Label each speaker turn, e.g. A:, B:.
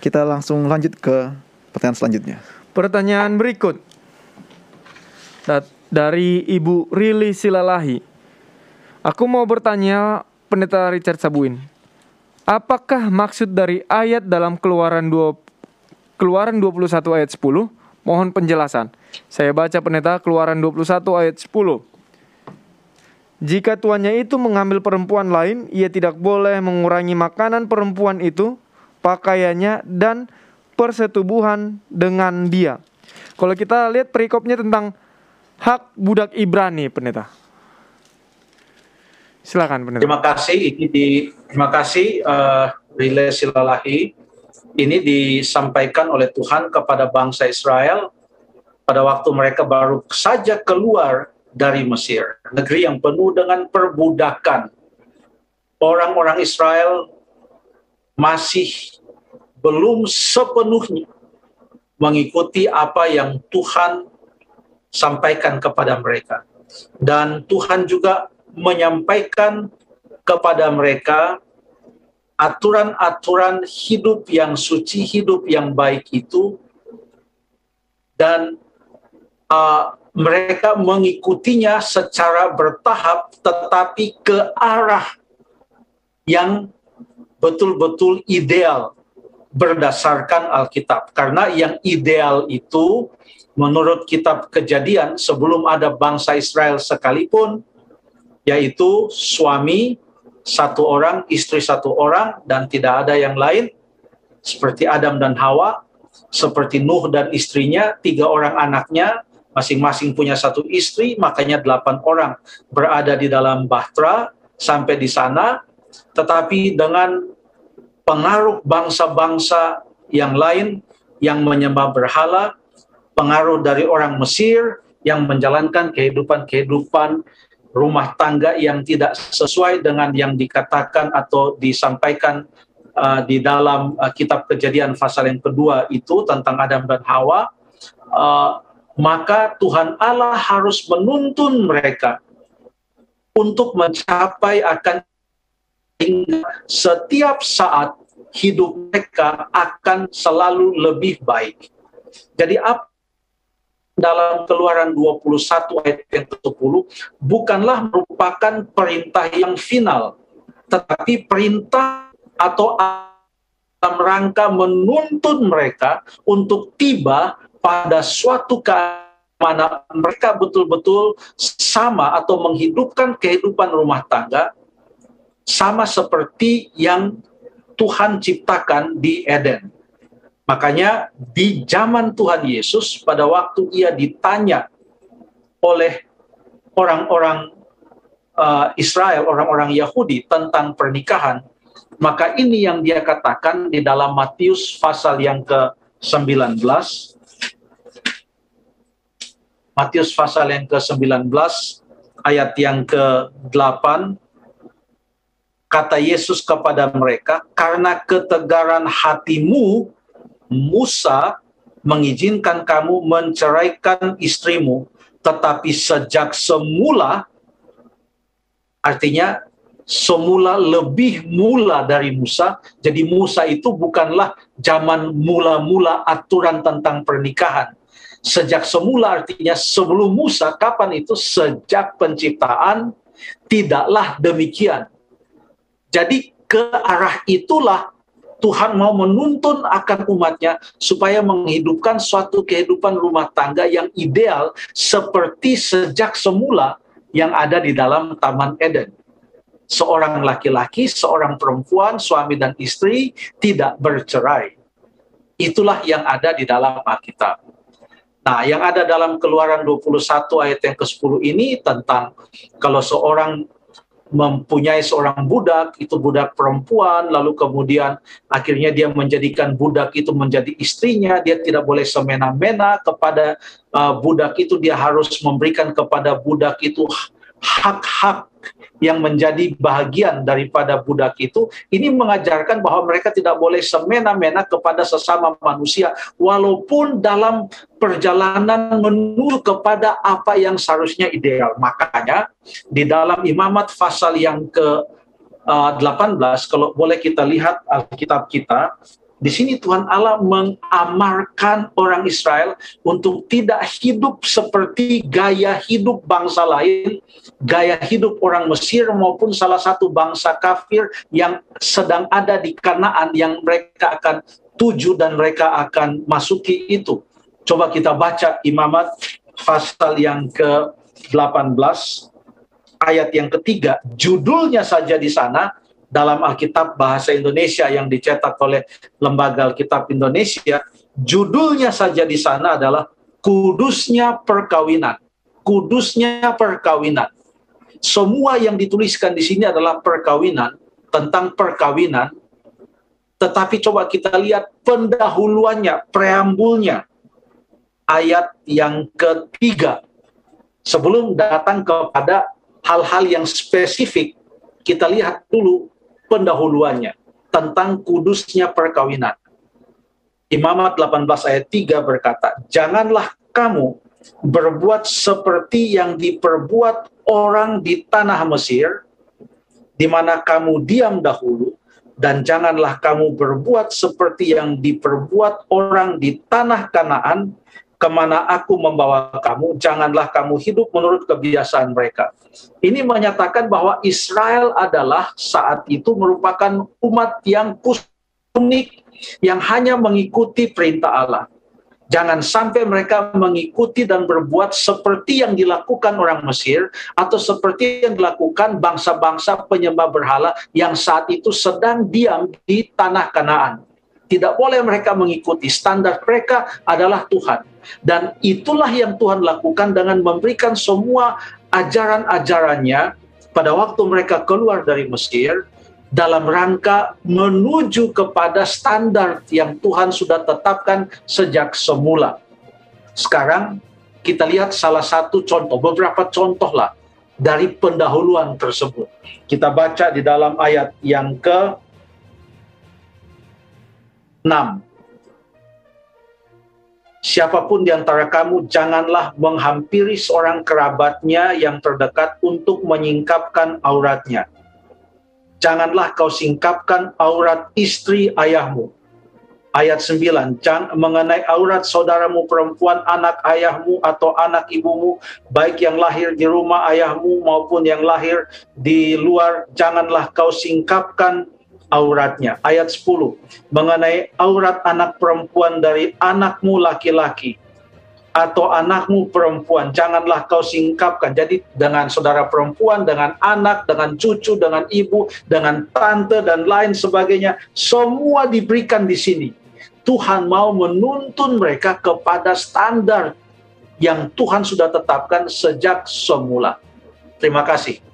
A: kita langsung lanjut ke pertanyaan selanjutnya.
B: Pertanyaan berikut dari Ibu Rili Silalahi. Aku mau bertanya Pendeta Richard Sabuin. Apakah maksud dari ayat dalam Keluaran 2 Keluaran 21 ayat 10? Mohon penjelasan. Saya baca Pendeta Keluaran 21 ayat 10. Jika tuannya itu mengambil perempuan lain, ia tidak boleh mengurangi makanan perempuan itu, pakaiannya, dan persetubuhan dengan dia. Kalau kita lihat perikopnya tentang hak budak Ibrani, pendeta. Silakan, pendeta.
C: Terima kasih. Ini di terima kasih uh, Rile Silalahi. Ini disampaikan oleh Tuhan kepada bangsa Israel pada waktu mereka baru saja keluar dari Mesir, negeri yang penuh dengan perbudakan. Orang-orang Israel masih belum sepenuhnya mengikuti apa yang Tuhan sampaikan kepada mereka. Dan Tuhan juga menyampaikan kepada mereka aturan-aturan hidup yang suci, hidup yang baik itu, dan uh, mereka mengikutinya secara bertahap tetapi ke arah yang betul-betul ideal berdasarkan Alkitab. Karena yang ideal itu menurut kitab Kejadian sebelum ada bangsa Israel sekalipun yaitu suami satu orang, istri satu orang dan tidak ada yang lain seperti Adam dan Hawa, seperti Nuh dan istrinya, tiga orang anaknya, masing-masing punya satu istri, makanya delapan orang berada di dalam bahtera sampai di sana, tetapi dengan pengaruh bangsa-bangsa yang lain yang menyembah berhala, pengaruh dari orang Mesir yang menjalankan kehidupan-kehidupan rumah tangga yang tidak sesuai dengan yang dikatakan atau disampaikan uh, di dalam uh, kitab kejadian pasal yang kedua itu tentang Adam dan Hawa, uh, maka Tuhan Allah harus menuntun mereka untuk mencapai akan setiap saat hidup mereka akan selalu lebih baik. Jadi apa dalam keluaran 21 ayat yang ke-10 bukanlah merupakan perintah yang final, tetapi perintah atau dalam rangka menuntun mereka untuk tiba pada suatu keadaan mereka betul-betul sama atau menghidupkan kehidupan rumah tangga sama seperti yang Tuhan ciptakan di Eden. Makanya di zaman Tuhan Yesus pada waktu ia ditanya oleh orang-orang uh, Israel, orang-orang Yahudi tentang pernikahan, maka ini yang dia katakan di dalam Matius pasal yang ke-19 Matius pasal yang ke-19 ayat yang ke-8 kata Yesus kepada mereka karena ketegaran hatimu Musa mengizinkan kamu menceraikan istrimu tetapi sejak semula artinya semula lebih mula dari Musa. Jadi Musa itu bukanlah zaman mula-mula aturan tentang pernikahan. Sejak semula artinya sebelum Musa, kapan itu? Sejak penciptaan, tidaklah demikian. Jadi ke arah itulah Tuhan mau menuntun akan umatnya supaya menghidupkan suatu kehidupan rumah tangga yang ideal seperti sejak semula yang ada di dalam Taman Eden. Seorang laki-laki, seorang perempuan, suami dan istri tidak bercerai. Itulah yang ada di dalam Alkitab. Nah, yang ada dalam Keluaran 21 ayat yang ke-10 ini tentang kalau seorang mempunyai seorang budak, itu budak perempuan, lalu kemudian akhirnya dia menjadikan budak itu menjadi istrinya, dia tidak boleh semena-mena kepada uh, budak itu, dia harus memberikan kepada budak itu hak-hak yang menjadi bagian daripada budak itu ini mengajarkan bahwa mereka tidak boleh semena-mena kepada sesama manusia walaupun dalam perjalanan menuju kepada apa yang seharusnya ideal. Makanya di dalam imamat pasal yang ke 18 uh, kalau boleh kita lihat Alkitab kita Di sini Tuhan Allah mengamarkan orang Israel untuk tidak hidup seperti gaya hidup bangsa lain, gaya hidup orang Mesir maupun salah satu bangsa kafir yang sedang ada di Kanaan yang mereka akan tuju dan mereka akan masuki itu. Coba kita baca Imamat pasal yang ke-18 ayat yang ketiga, judulnya saja di sana dalam Alkitab bahasa Indonesia yang dicetak oleh Lembaga Alkitab Indonesia, judulnya saja di sana adalah Kudusnya Perkawinan. Kudusnya Perkawinan. Semua yang dituliskan di sini adalah perkawinan, tentang perkawinan. Tetapi coba kita lihat pendahuluannya, preambulnya. Ayat yang ketiga. Sebelum datang kepada hal-hal yang spesifik, kita lihat dulu pendahuluannya tentang kudusnya perkawinan. Imamat 18 ayat 3 berkata, "Janganlah kamu berbuat seperti yang diperbuat orang di tanah Mesir, di mana kamu diam dahulu, dan janganlah kamu berbuat seperti yang diperbuat orang di tanah Kanaan, ke mana aku membawa kamu, janganlah kamu hidup menurut kebiasaan mereka. Ini menyatakan bahwa Israel adalah saat itu merupakan umat yang unik, yang hanya mengikuti perintah Allah. Jangan sampai mereka mengikuti dan berbuat seperti yang dilakukan orang Mesir atau seperti yang dilakukan bangsa-bangsa penyembah berhala yang saat itu sedang diam di tanah Kanaan. Tidak boleh mereka mengikuti standar mereka adalah Tuhan. Dan itulah yang Tuhan lakukan dengan memberikan semua ajaran-ajarannya pada waktu mereka keluar dari Mesir dalam rangka menuju kepada standar yang Tuhan sudah tetapkan sejak semula. Sekarang kita lihat salah satu contoh, beberapa contoh lah dari pendahuluan tersebut. Kita baca di dalam ayat yang ke 6 Siapa pun di antara kamu janganlah menghampiri seorang kerabatnya yang terdekat untuk menyingkapkan auratnya. Janganlah kau singkapkan aurat istri ayahmu. Ayat 9, jangan mengenai aurat saudaramu perempuan, anak ayahmu atau anak ibumu, baik yang lahir di rumah ayahmu maupun yang lahir di luar, janganlah kau singkapkan auratnya. Ayat 10 mengenai aurat anak perempuan dari anakmu laki-laki atau anakmu perempuan janganlah kau singkapkan. Jadi dengan saudara perempuan, dengan anak, dengan cucu, dengan ibu, dengan tante dan lain sebagainya semua diberikan di sini. Tuhan mau menuntun mereka kepada standar yang Tuhan sudah tetapkan sejak semula. Terima kasih.